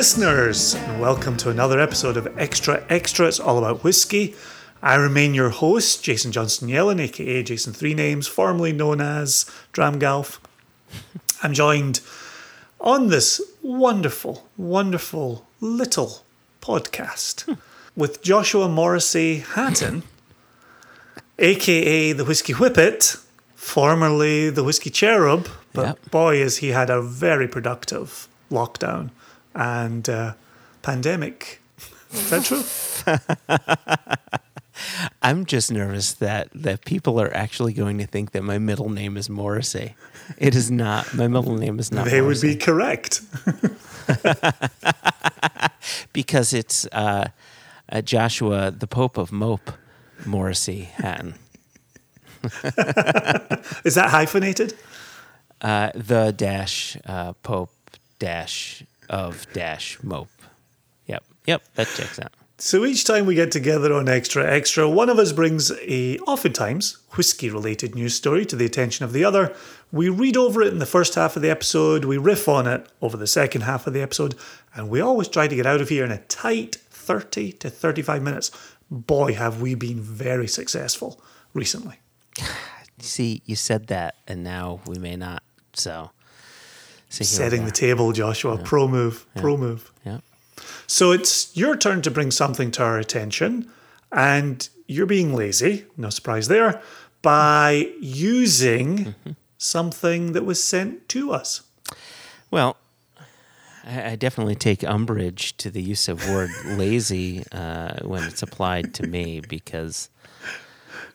listeners, and welcome to another episode of Extra Extra. It's all about whiskey. I remain your host, Jason Johnston Yellen, aka Jason Three Names, formerly known as Dramgalf. I'm joined on this wonderful, wonderful little podcast with Joshua Morrissey Hatton, aka the Whiskey Whippet, formerly the Whiskey Cherub, but Yep. boy, has he had a very productive lockdown and uh, pandemic. Is that true? I'm just nervous that that people are actually going to think that my middle name is Morrissey. It is not. My middle name is not. they would be correct. because it's uh, uh, Joshua, the Pope of Mope, Morrissey Hatton. Is that hyphenated? Uh, the dash uh, Pope dash of dash Mope. Yep, yep, that checks out. So each time we get together on Extra Extra, one of us brings a, oftentimes, whiskey related news story to the attention of the other. We read over it in the first half of the episode, we riff on it over the second half of the episode, and we always try to get out of here in a tight 30 to 35 minutes. Boy, have we been very successful recently. See, you said that, and now we may not. So, so here we Setting the table, Joshua. Pro move, pro move. Yeah. So it's your turn to bring something to our attention, and you're being lazy, no surprise there, by using something that was sent to us. Well, I, I definitely take umbrage to the use of word lazy uh, when it's applied to me because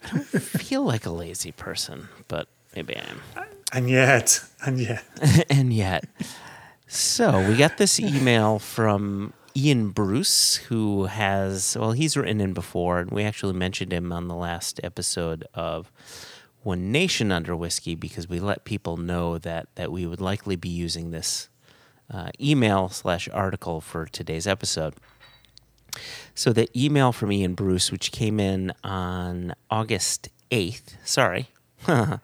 I don't feel like a lazy person, but maybe I am. And yet, and yet, and yet. So we got this email from Ian Bruce, who has, well, he's written in before, and we actually mentioned him on the last episode of One Nation Under Whiskey because we let people know that, that we would likely be using this uh, email slash article for today's episode. So the email from Ian Bruce, which came in on August 8th, sorry, uh,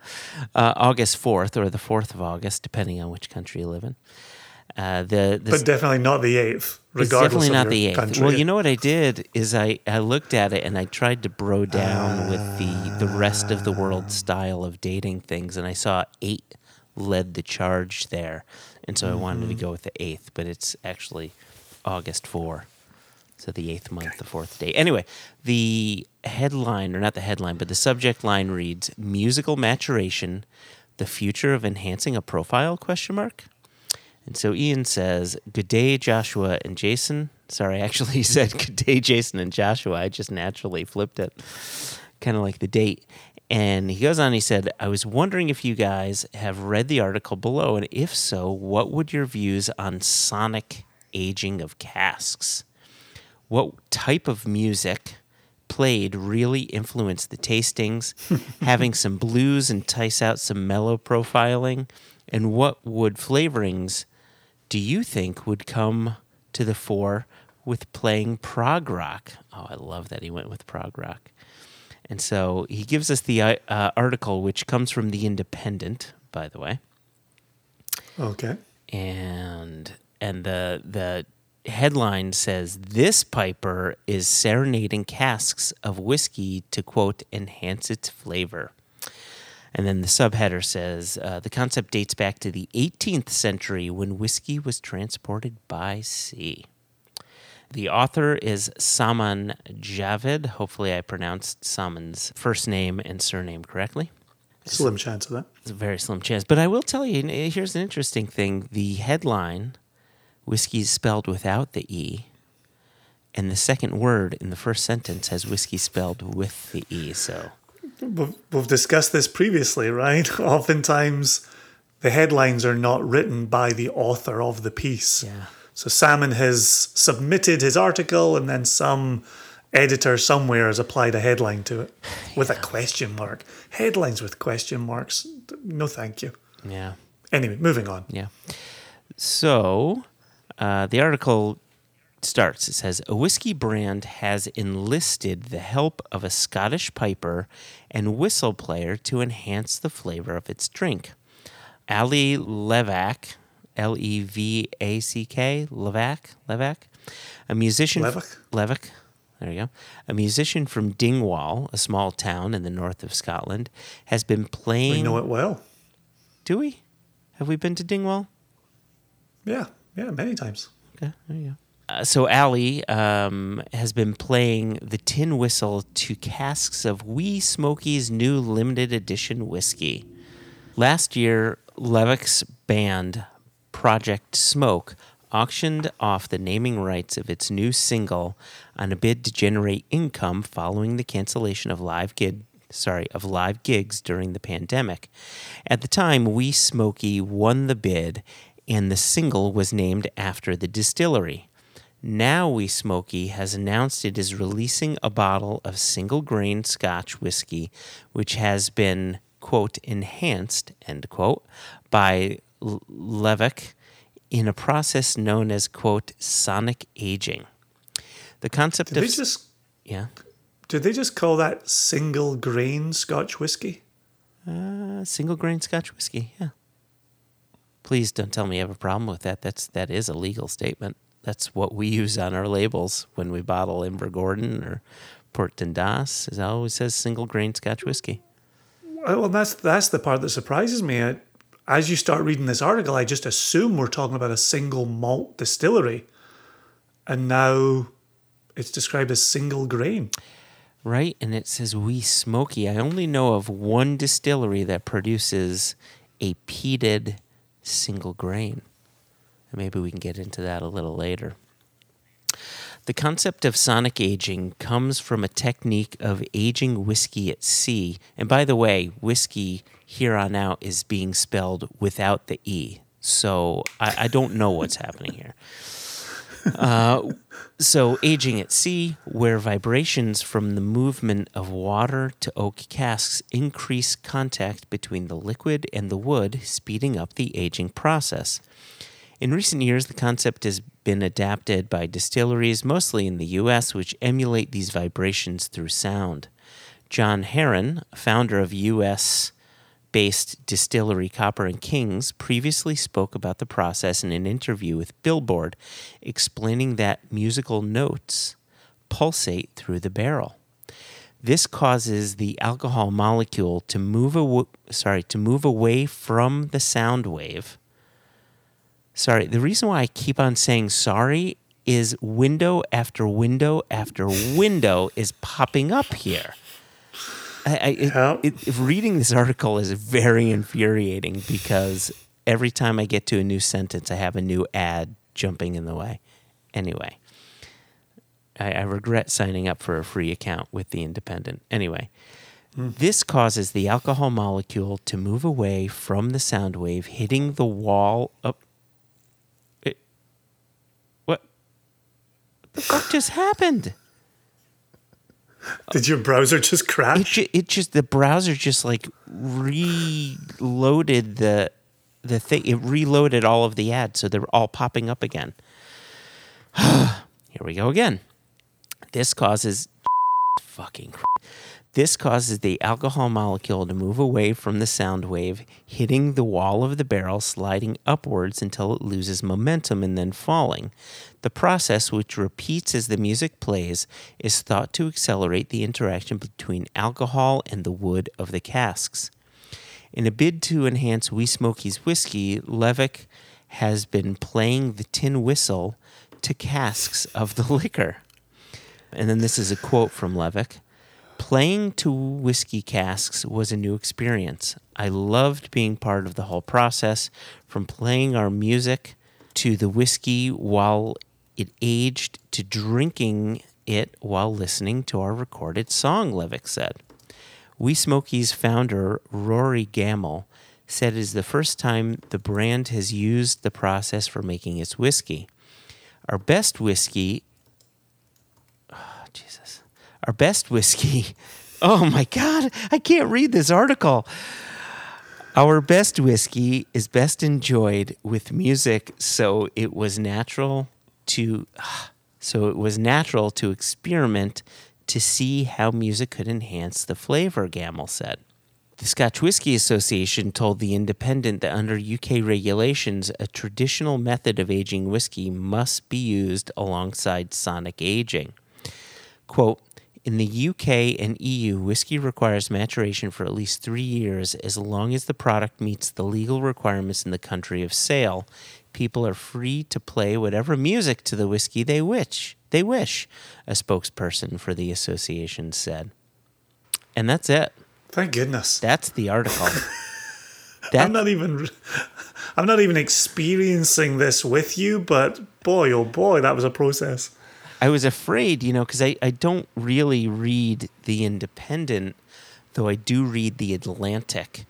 August 4th or the 4th of August, depending on which country you live in. Uh, the, the but definitely not the eighth, it's definitely of not the eighth. country. Well, you know what I did is I, I looked at it and I tried to bro down with the the rest of the world style of dating things, and I saw eight led the charge there, and so I wanted Mm-hmm. to go with the eighth, but it's actually August four, so the eighth month, the fourth day. Anyway, the headline or not the headline, but the subject line reads: "Musical maturation, the future of enhancing a profile?" Question mark. And so Ian says, Good day, Joshua and Jason. Sorry, actually, he said, Good day, Jason and Joshua. I just naturally flipped it, kind of like the date. And he goes on, he said, I was wondering if you guys have read the article below, and if so, what would your views on sonic aging of casks? What type of music played really influenced the tastings, having some blues entice out some mellow profiling? And what wood flavorings do you think would come to the fore with playing prog rock? Oh, I love that he went with prog rock. And so he gives us the uh, uh, article, which comes from The Independent, by the way okay. and and the the headline says this piper is serenading casks of whiskey to quote enhance its flavor and then the subheader says uh, the concept dates back to the 18th century when whiskey was transported by sea the author is Saman Javed. Hopefully, I pronounced Saman's first name and surname correctly. Slim chance of that. It's a very slim chance. But I will tell you, here's an interesting thing. The headline, whiskey is spelled without the E, and the second word in the first sentence has whiskey spelled with the E. So, We've, we've discussed this previously, right? Oftentimes, the headlines are not written by the author of the piece. yeah. So Saman has submitted his article, and then some editor somewhere has applied a headline to it with a question mark. Headlines with question marks. No, thank you. Yeah. Anyway, moving on. Yeah. So uh, the article starts. It says a whiskey brand has enlisted the help of a Scottish piper and whistle player to enhance the flavor of its drink. Ali Levack, L E V A C K, Levack, Levack, a musician. Levack? Levack. There you go. A musician from Dingwall, a small town in the north of Scotland, has been playing. We know it well. Do we? Have we been to Dingwall? Yeah, yeah, many times. Okay, there you go. Uh, so Ali um, has been playing the tin whistle to casks of Wee Smoky's new limited edition whiskey. Last year, Levack's band Project Smok auctioned off the naming rights of its new single on a bid to generate income following the cancellation of live gig sorry of live gigs during the pandemic. At the time, Wee Smoky won the bid and the single was named after the distillery. Now Wee Smoky has announced it is releasing a bottle of single grain Scotch whiskey, which has been quote enhanced end quote by Levack in a process known as quote sonic aging. The concept Did of they just yeah did they just call that single grain Scotch whiskey? uh, single grain Scotch whiskey yeah. Please don't tell me you have a problem with that. That's that is a legal statement. That's what we use on our labels when we bottle Invergordon or Port Dundas. It always says single grain Scotch whiskey. Well, that's that's the part that surprises me. I, as you start reading this article, I just assume we're talking about a single malt distillery, and now it's described as single grain. Right, and it says Wee Smoky. I only know of one distillery that produces a peated single grain. And maybe we can get into that a little later. The concept of sonic aging comes from a technique of aging whiskey at sea. And by the way, whiskey here on out is being spelled without the E. So I, I don't know what's happening here. Uh, so, aging at sea, where vibrations from the movement of water to oak casks increase contact between the liquid and the wood, speeding up the aging process. In recent years, the concept has been adapted by distilleries, mostly in the US, which emulate these vibrations through sound. John Heron, founder of US based distillery Copper and Kings, previously spoke about the process in an interview with Billboard, explaining that musical notes pulsate through the barrel. This causes the alcohol molecule to move aw- sorry, to move away from the sound wave. Sorry, the reason why I keep on saying sorry is window after window after window is popping up here. I, I, it, it, if reading this article is very infuriating because every time I get to a new sentence, I have a new ad jumping in the way. Anyway, I, I regret signing up for a free account with the Independent. Anyway, hmm. this causes the alcohol molecule to move away from the sound wave, hitting the wall of. It, what? What the fuck just happened? Did your browser just it, crash? ju- it just the browser just like reloaded the the thing. It reloaded all of the ads so they're all popping up again. Here we go again. This causes fucking this causes the alcohol molecule to move away from the sound wave hitting the wall of the barrel sliding upwards until it loses momentum and then falling the process which repeats as the music plays is thought to accelerate the interaction between alcohol and the wood of the casks in a bid to enhance Wee Smoky's whiskey, Levack has been playing the tin whistle to casks of the liquor. And then this is a quote from Levack. Playing to whiskey casks was a new experience. I loved being part of the whole process, from playing our music to the whiskey while it aged to drinking it while listening to our recorded song, Levack said. Wee Smoky's founder, Rory Gamble, said it is the first time the brand has used the process for making its whiskey. Our best whiskey, our best whiskey, oh my God, I can't read this article. Our best whiskey is best enjoyed with music, so it was natural to so it was natural to experiment to see how music could enhance the flavor, Gamble said. The Scotch Whisky Association told The Independent that under UK regulations, a traditional method of aging whiskey must be used alongside sonic aging. Quote, in the UK and EU, whiskey requires maturation for at least three years as long as the product meets the legal requirements in the country of sale. People are free to play whatever music to the whiskey they wish, they wish, a spokesperson for the association said. And that's it. Thank goodness. That's the article. I'm not even I'm not even experiencing this with you, but boy oh boy, that was a process. I was afraid, you know, because I, I don't really read The Independent, though I do read The Atlantic.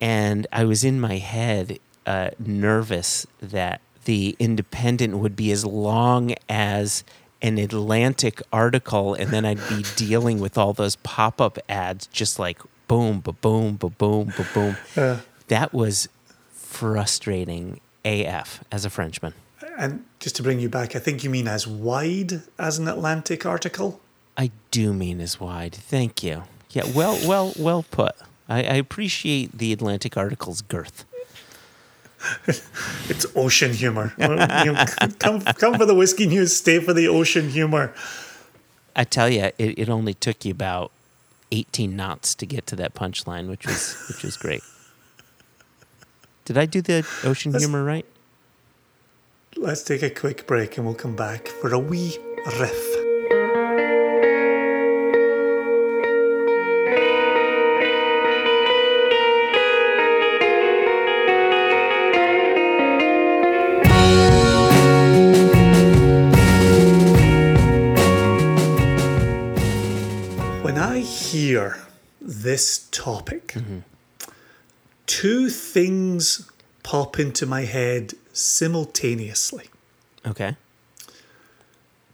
And I was in my head uh, nervous that The Independent would be as long as an Atlantic article, and then I'd be dealing with all those pop up ads, just like boom, ba boom, ba boom, ba boom. Uh, That was frustrating AF as a Frenchman. And just to bring you back, I think you mean as wide as an Atlantic article. I do mean as wide. Thank you. Yeah, well, well, well put. I, I appreciate the Atlantic article's girth. It's ocean humor. Come, come for the whiskey news, stay for the ocean humor. I tell you, it, it only took you about eighteen knots to get to that punchline, which was which was great. Did I do the ocean That's- humor right? Let's take a quick break and we'll come back for a wee riff. When I hear this topic, mm-hmm. two things pop into my head simultaneously. Okay.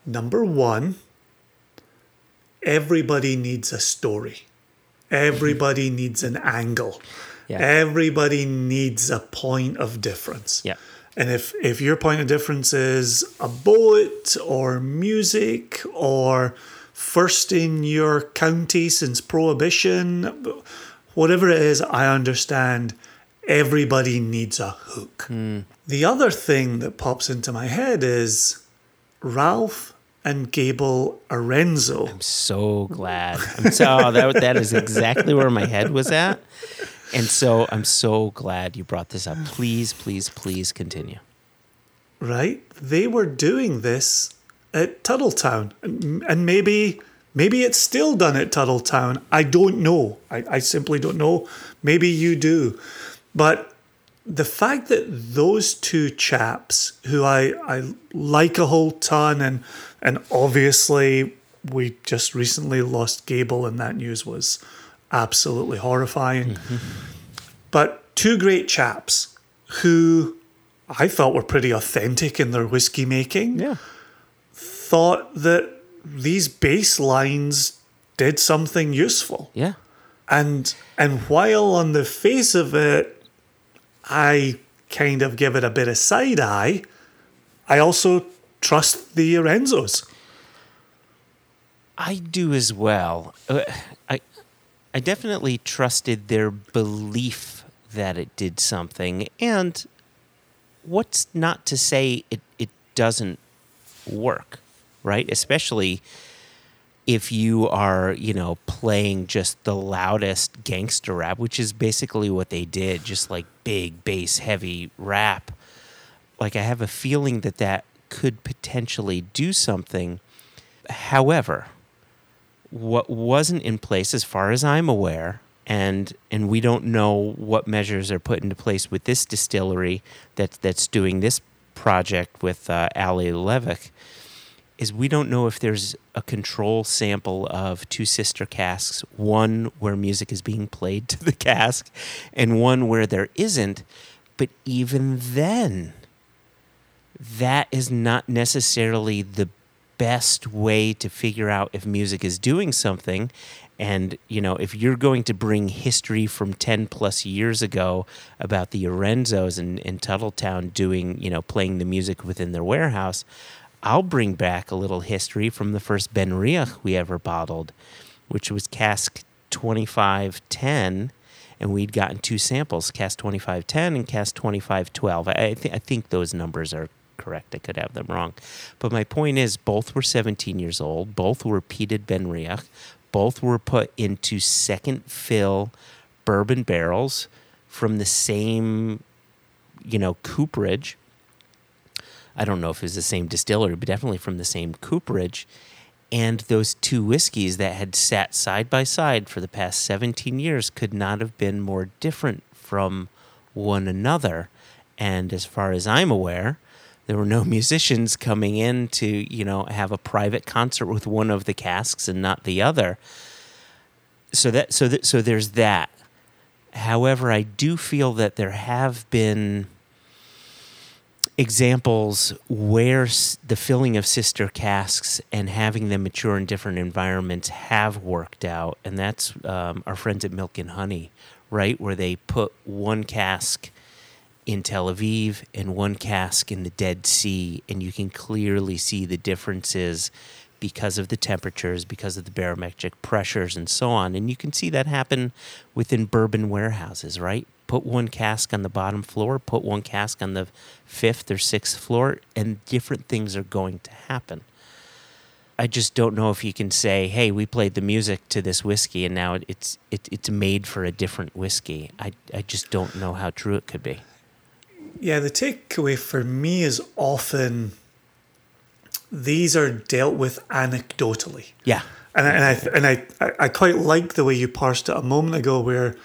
Number one, everybody needs a story. Everybody needs an angle. Yeah. Everybody needs a point of difference. Yeah. And if, if your point of difference is a bullet or music or first in your county since prohibition, whatever it is, I understand everybody needs a hook. Hmm. The other thing that pops into my head is Ralph and Gable Erenzo. I'm so glad. I'm so oh, that that is exactly where my head was at. And so I'm so glad you brought this up. Please, please, please continue. right? They were doing this at Tuthilltown, and and maybe maybe it's still done at Tuthilltown. I don't know. I, I simply don't know. Maybe you do, but the fact that those two chaps, who I I like a whole ton, and and obviously we just recently lost Gable, and that news was absolutely horrifying. Mm-hmm. But two great chaps who I thought were pretty authentic in their whiskey making Yeah. thought that these bass lines did something useful. Yeah. And and while on the face of it I kind of give it a bit of side eye, I also trust the Erenzos. I do as well. Uh, I I definitely trusted their belief that it did something, and what's not to say it it doesn't work, right? Especially if you are, you know, playing just the loudest gangster rap, which is basically what they did, just like big bass heavy rap. Like I have a feeling that that could potentially do something. However, what wasn't in place as far as I'm aware and and we don't know what measures are put into place with this distillery that that's doing this project with uh, Ali Levack is we don't know if there's a control sample of two sister casks, one where music is being played to the cask and one where there isn't. But even then, that is not necessarily the best way to figure out if music is doing something. And, you know, if you're going to bring history from 10 plus years ago about the Erenzos in, in Tuthilltown doing, you know, playing the music within their warehouse, I'll bring back a little history from the first BenRiach we ever bottled, which was cask 2510. and we'd gotten two samples, Cask 2510 and Cask 2512. I, th- I think those numbers are correct. I could have them wrong. But my point is, both were 17 years old, both were peated Benriach, both were put into second fill bourbon barrels from the same, you know, cooperage. I don't know if it was the same distillery, but definitely from the same cooperage. And those two whiskeys that had sat side by side for the past 17 years could not have been more different from one another. And as far as I'm aware, there were no musicians coming in to, you know, have a private concert with one of the casks and not the other. So that so that so there's that. However, I do feel that there have been examples where the filling of sister casks and having them mature in different environments have worked out, and that's um, our friends at Milk and Honey, right, where they put one cask in Tel Aviv and one cask in the Dead Sea, and you can clearly see the differences because of the temperatures, because of the barometric pressures, and so on. And you can see that happen within bourbon warehouses, right? Put one cask on the bottom floor, put one cask on the fifth or sixth floor, and different things are going to happen. I just don't know if you can say, "Hey, we played the music to this whiskey, and now it's it, it's made for a different whiskey." I I just don't know how true it could be. Yeah, the takeaway for me is often these are dealt with anecdotally. Yeah. And, I- and I and I, I quite like the way you parsed it a moment ago, where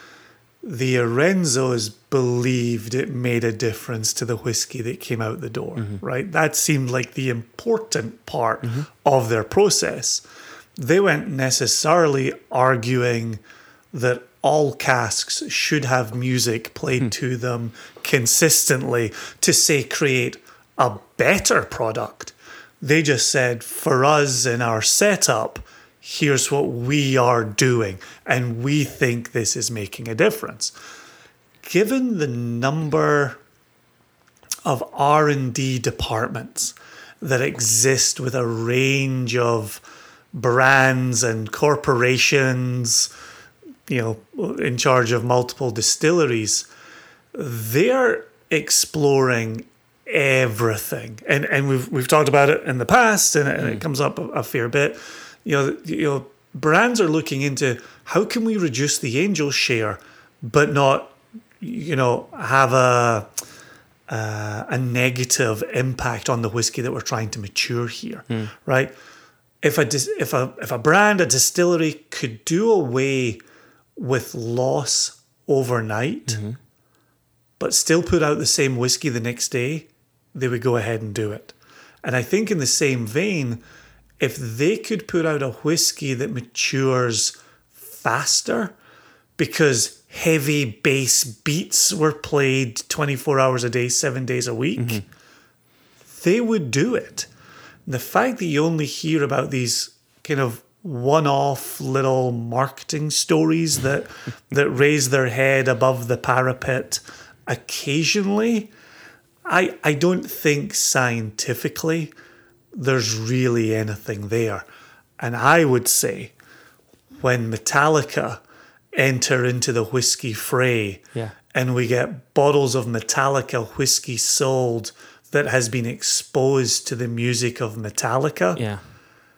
the Erenzos believed it made a difference to the whiskey that came out the door. Mm-hmm. Right, that seemed like the important part mm-hmm. of their process. They weren't necessarily arguing that all casks should have music played hmm. to them consistently to say create a better product. They just said, for us in our setup, here's what we are doing, and we think this is making a difference. Given the number of R&D departments that exist with a range of brands and corporations, you know, in charge of multiple distilleries, they're exploring everything, and and we've we've talked about it in the past, and, and it mm. comes up a, a fair bit. You know, you know, brands are looking into how can we reduce the angel share, but not, you know, have a uh, a negative impact on the whiskey that we're trying to mature here, right? If a dis- if a if a brand, a distillery could do away with loss overnight, but still put out the same whiskey the next day, they would go ahead and do it. And I think in the same vein, if they could put out a whiskey that matures faster because heavy bass beats were played 24 hours a day, seven days a week, mm-hmm. they would do it. The fact that you only hear about these kind of one-off little marketing stories that that raise their head above the parapet occasionally, I I don't think scientifically there's really anything there. And I would say when Metallica enter into the whiskey fray Yeah. and we get bottles of Metallica whiskey sold that has been exposed to the music of Metallica, Yeah.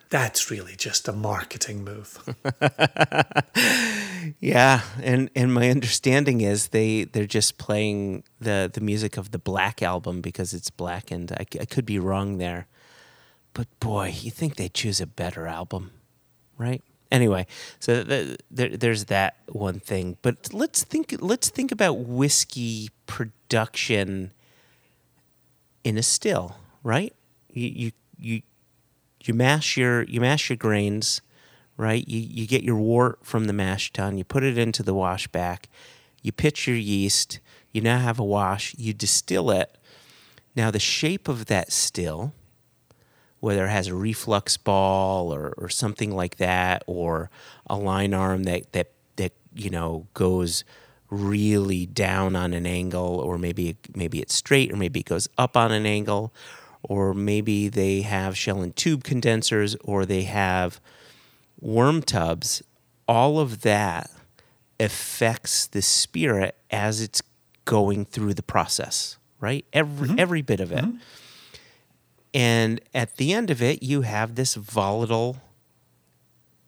that's really just a marketing move. Yeah, and and my understanding is they they're just playing the the music of the Black album because it's blackened. I could be wrong there, but boy, you think they choose a better album, right? Anyway, so th there, there's that one thing. But let's think let's think about whiskey production in a still, right? You you you you mash your you mash your grains, right? You you get your wort from the mash tun, you put it into the wash back, you pitch your yeast, you now have a wash, you distill it. Now the shape of that still, whether it has a reflux ball or, or something like that, or a lyne arm that that that you know goes really down on an angle, or maybe maybe it's straight, or maybe it goes up on an angle, or maybe they have shell and tube condensers, or they have worm tubs. All of that affects the spirit as it's going through the process, right? Every mm-hmm. every bit of it. Mm-hmm. And at the end of it, you have this volatile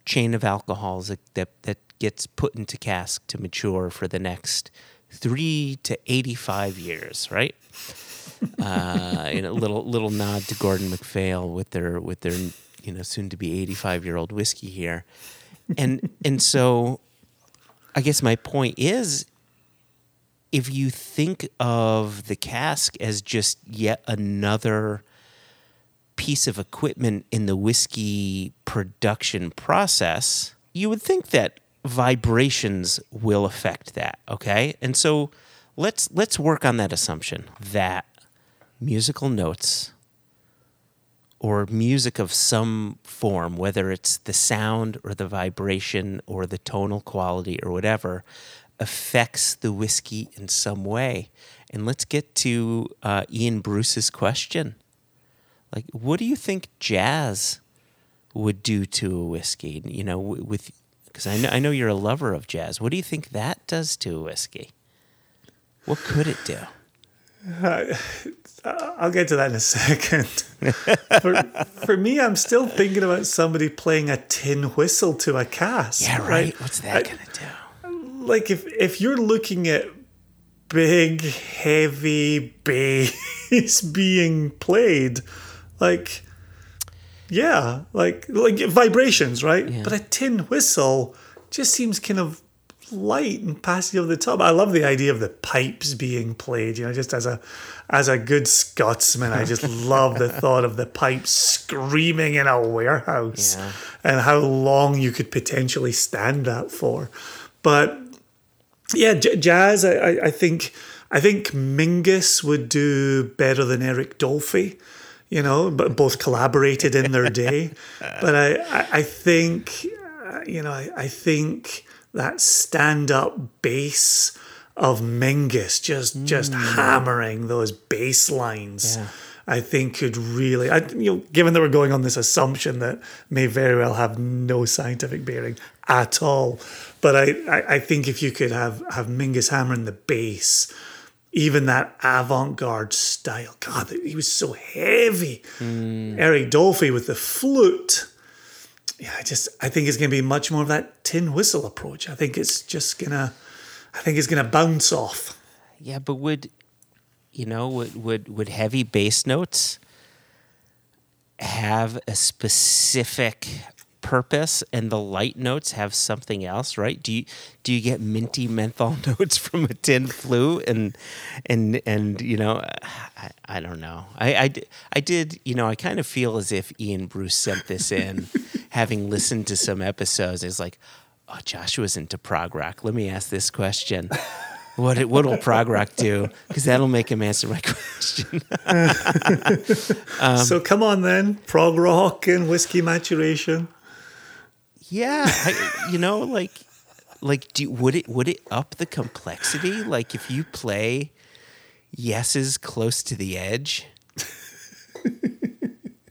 chain of alcohols that, that, that gets put into cask to mature for the next three to 85 years, right? uh, in a little little nod to Gordon MacPhail with their with their you know soon to be 85 year old whiskey here, and and so I guess my point is if you think of the cask as just yet another piece of equipment in the whiskey production process, you would think that vibrations will affect that, okay? And so let's let's work on that assumption that musical notes or music of some form, whether it's the sound or the vibration or the tonal quality or whatever, affects the whiskey in some way. And let's get to uh, Ian Bruce's question. Like, what do you think jazz would do to a whiskey? You know, with because I know I know you're a lover of jazz. What do you think that does to a whiskey? What could it do? I'll get to that in a second. for, for me, I'm still thinking about somebody playing a tin whistle to a cast. Yeah, right. What's that gonna do? Like if if you're looking at big, heavy bass being played, like yeah, like like vibrations, right? Yeah. But a tin whistle just seems kind of light and passing over the top. I love the idea of the pipes being played. You know, just as a as a good Scotsman, I just love the thought of the pipes screaming in a warehouse Yeah. and how long you could potentially stand that for. But yeah, j- jazz. I, I, I think I think Mingus would do better than Eric Dolphy. You know, but both collaborated in their day. but I, I, I think, you know, I, I think that stand-up bass of Mingus just just hmm. hammering those bass lines. Yeah. I think could really, I, you know, given that we're going on this assumption that may very well have no scientific bearing at all, but I, I, I think if you could have have Mingus hammering the bass, even that avant-garde style, God, he was so heavy. Hmm. Eric Dolphy with the flute. Yeah, I just I think it's going to be much more of that tin whistle approach. I think it's just gonna, I think it's gonna bounce off. Yeah, but would you know would would would heavy bass notes have a specific purpose and the light notes have something else, right? Do you do you get minty menthol notes from a tin flute and and and you know I, I don't know. I, I I did, you know, I kind of feel as if Ian Bruce sent this in having listened to some episodes. It's like, oh, Joshua's into prog rock. Let me ask this question. What it- what'll prog rock do? Because that'll make him answer my question. Um, so come on then, prog rock and whiskey maturation. Yeah, I, you know, like, like, do would it would it up the complexity? Like, if you play Yes's close to the edge,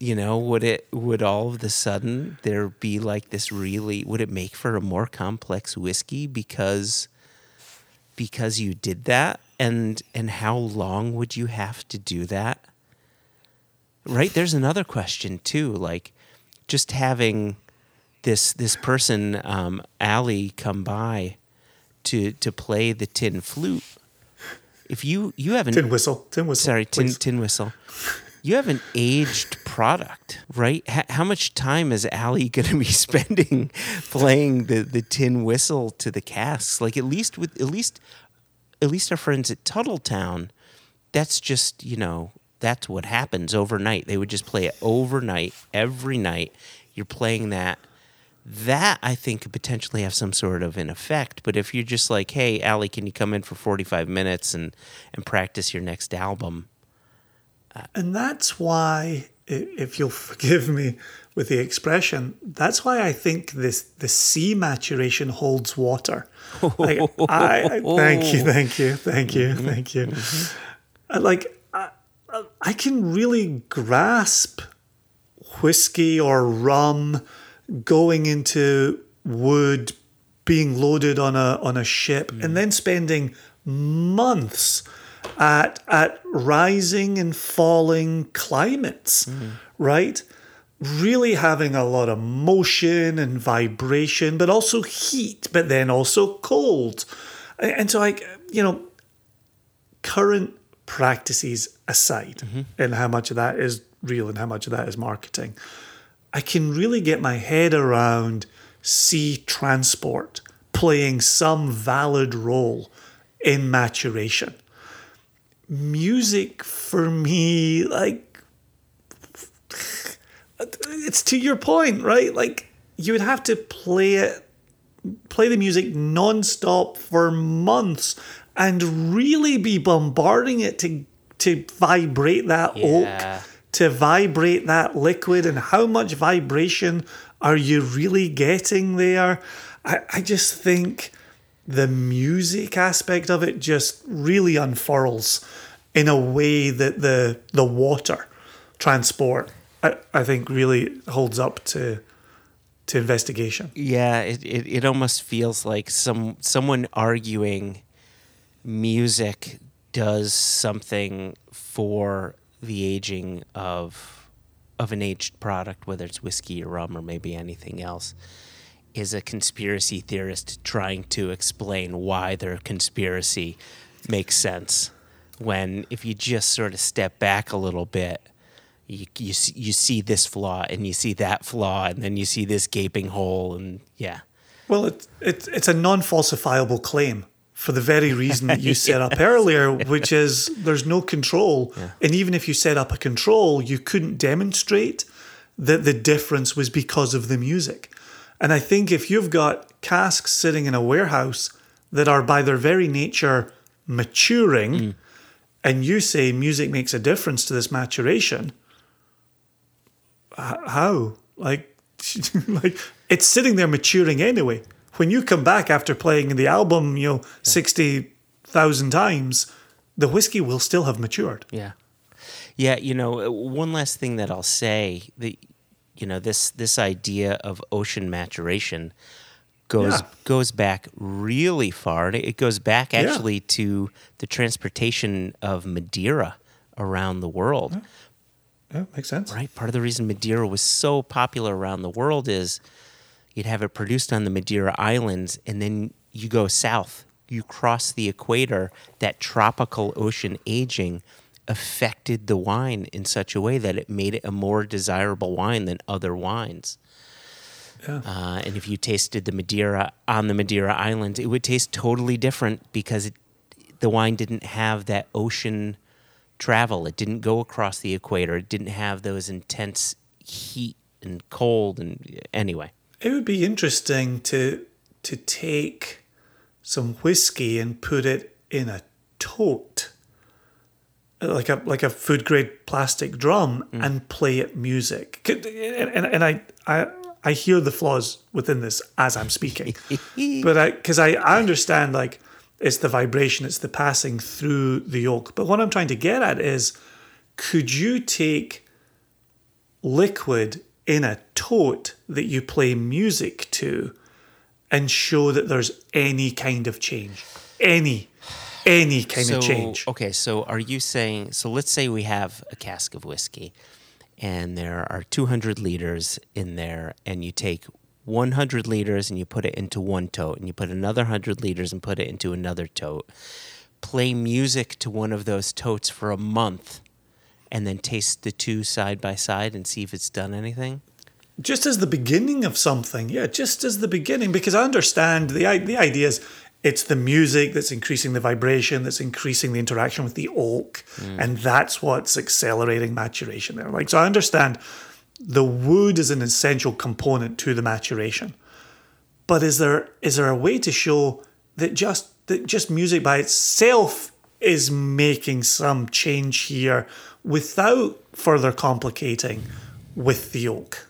you know, would it would all of the sudden there be like this really? Would it make for a more complex whiskey because because you did that? And and how long would you have to do that? right there's another question too like just having this this person um Ali come by to to play the tin flute. If you you haven't Tin whistle, tin whistle. sorry tin please. tin whistle. You have an aged product right? H- how much time is Ali going to be spending playing the the tin whistle to the casks like at least with at least at least our friends at Tuthilltown that's just you know that's what happens overnight. They would just play it overnight every night. You're playing that that i think could potentially have some sort of an effect but if you're just like hey ali can you come in for 45 minutes and and practice your next album uh, And that's why, if you'll forgive me with the expression, that's why I think this the sea maturation holds water. Like, I, I- thank you, thank you, thank you, mm-hmm. thank you. Mm-hmm. Uh, Like I- I can really grasp whiskey or rum going into wood being loaded on a on a ship hmm. and then spending months at at rising and falling climates, hmm. right? Really having a lot of motion and vibration, but also heat, but then also cold. And and so like, you know, current practices aside mm-hmm. and how much of that is real and how much of that is marketing, I can really get my head around sea transport playing some valid role in maturation. Music for me, like, it's to your point, right? Like, you would have to play it, play the music nonstop for months and really be bombarding it to to vibrate that Yeah. oak to vibrate that liquid and how much vibration are you really getting there? I, I just think the music aspect of it just really unfurls in a way that the the water transport I, I think really holds up to to investigation. Yeah, it, it, it almost feels like some someone arguing music does something for the aging of of an aged product, whether it's whiskey or rum or maybe anything else, is a conspiracy theorist trying to explain why their conspiracy makes sense. When if you just sort of step back a little bit, you you you see this flaw and you see that flaw and then you see this gaping hole and yeah. Well, it's it's it's a non-falsifiable claim for the very reason that you set up earlier, which is there's no control, and even if you set up a control, you couldn't demonstrate that the difference was because of the music. And I think if you've got casks sitting in a warehouse that are by their very nature maturing, mm. and you say music makes a difference to this maturation, how? Like, like it's sitting there maturing anyway. When you come back after playing the album, you know, sixty thousand times, the whiskey will still have matured. Yeah, yeah. You know, uh, one last thing that I'll say that you know this this idea of ocean maturation goes Yeah. goes back really far. and It goes back Yeah. actually to the transportation of Madeira around the world. Yeah, makes sense. Right. Part of the reason Madeira was so popular around the world is you'd have it produced on the Madeira Islands, and then you go south. You cross the equator. That tropical ocean aging affected the wine in such a way that it made it a more desirable wine than other wines. Yeah. Uh, and if you tasted the Madeira on the Madeira Islands, it would taste totally different because it, the wine didn't have that ocean travel. It didn't go across the equator. It didn't have those intense heat and cold. And anyway, It would be interesting to to take some whiskey and put it in a tote, like a like a food grade plastic drum, mm. and play it music. And, and, and I, I I hear the flaws within this as I'm speaking, but I because I, I understand like it's the vibration, it's the passing through the yolk. But what I'm trying to get at is, could you take liquid in a tote that you play music to and show that there's any kind of change. Any, any kind so of change. okay. So are you saying? So let's say we have a cask of whiskey, and there are 200 liters in there, and you take 100 liters and you put it into one tote, and you put another 100 liters and put it into another tote. Play music to one of those totes for a month, and then taste the two side by side and see if it's done anything. Just as the beginning of something. Yeah, just as the beginning. Because I understand the, the idea is it's the music that's increasing the vibration, that's increasing the interaction with the oak. Mm. And that's what's accelerating maturation there. Like, so I understand the wood is an essential component to the maturation. But is there is there a way to show that just that just music by itself is making some change here without further complicating with the oak?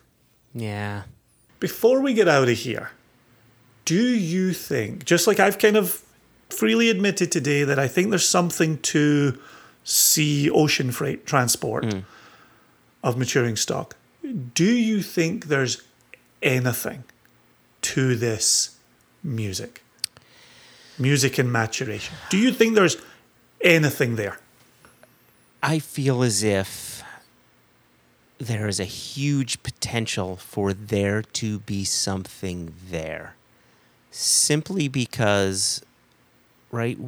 Yeah. Before we get out of here, do you think, just like I've kind of freely admitted today, that I think there's something to sea ocean freight transport hmm. of maturing stock, do you think there's anything to this music? Music and maturation. Do you think there's anything there? I feel as if there is a huge potential for there to be something there. Simply because, right,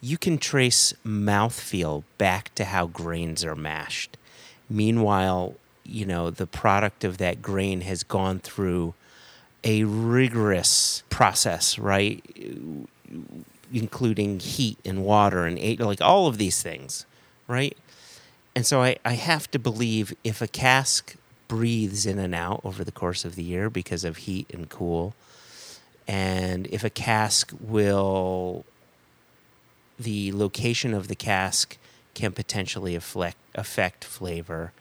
you can trace mouthfeel back to how grains are mashed. Meanwhile, you know, the product of that grain has gone through a rigorous process, right? Including heat and water and like all of these things, right? And so I, I have to believe if a cask breathes in and out over the course of the year because of heat and cool, and if a cask will, the location of the cask can potentially affect, affect flavor.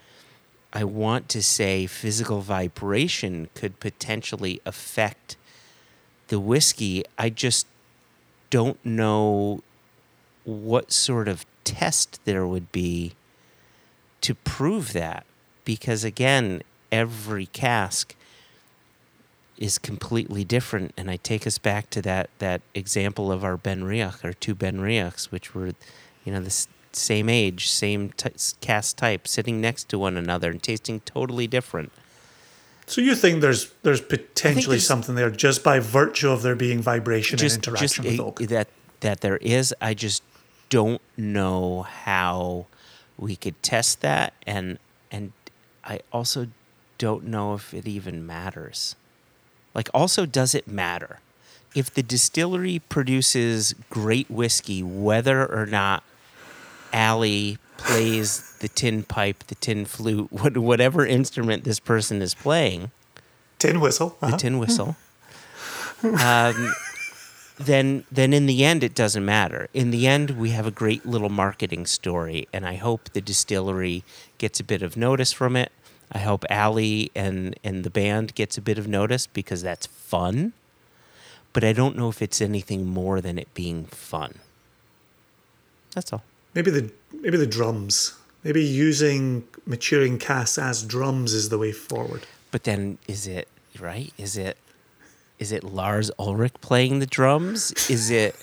I want to say physical vibration could potentially affect the whiskey. I just don't know what sort of test there would be to prove that because again every cask is completely different and i take us back to that that example of our BenRiach our two BenRiachs which were you know the same age same t- cask type sitting next to one another and tasting totally different So you think there's there's potentially there's- something there just by virtue of there being vibration and interaction with oak? that that there is. I just don't know how we could test that, and and I also don't know if it even matters. Like, also, does it matter if the distillery produces great whiskey, whether or not Allie plays the tin pipe, the tin flute, whatever instrument this person is playing? Tin whistle. the uh-huh. tin whistle, um, then then in the end it doesn't matter. In the end, we have a great little marketing story, and I hope the distillery gets a bit of notice from it. I hope Allie and and the band gets a bit of notice because that's fun. But I don't know if it's anything more than it being fun. That's all. Maybe the maybe the drums. Maybe using maturing casks as drums is the way forward. But then is it right? Is it is it Lars Ulrich playing the drums? Is it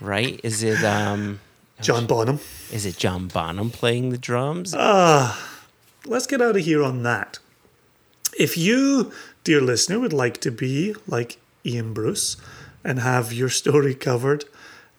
right? Is it um John Bonham. is it John Bonham playing the drums? Let's get out of here on that. If you, dear listener, would like to be like Ian Bruce and have your story covered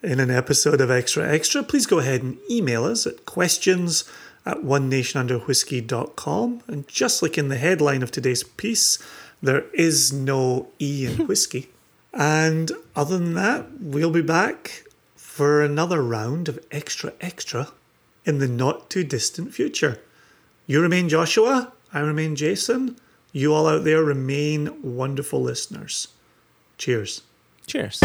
in an episode of Extra Extra, please go ahead and email us at questions at onenationunderwhiskey.com. And just like in the headline of today's piece, there is no E in whiskey. And other than that, we'll be back for another round of Extra Extra in the not too distant future. You remain Joshua. I remain Jason. You all out there remain wonderful listeners. Cheers. Cheers.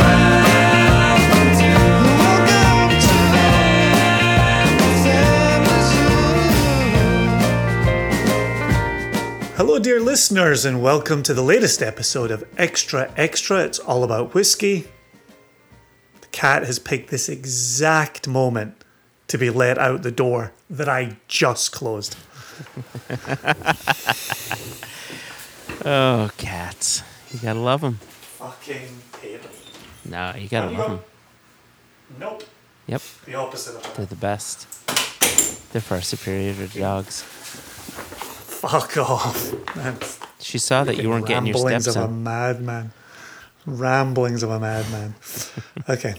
Hello, dear listeners, and welcome to the latest episode of Extra Extra. It's all about whiskey. The cat has picked this exact moment to be let out the door that I just closed. Oh, cats. You gotta love them. Fucking hate it. No, you gotta love them. Nope. Yep, The opposite of that. they're the best. They're far superior to dogs. Fuck off. That's She saw that you weren't getting your ramblings steps of a madman. Ramblings of a madman. okay.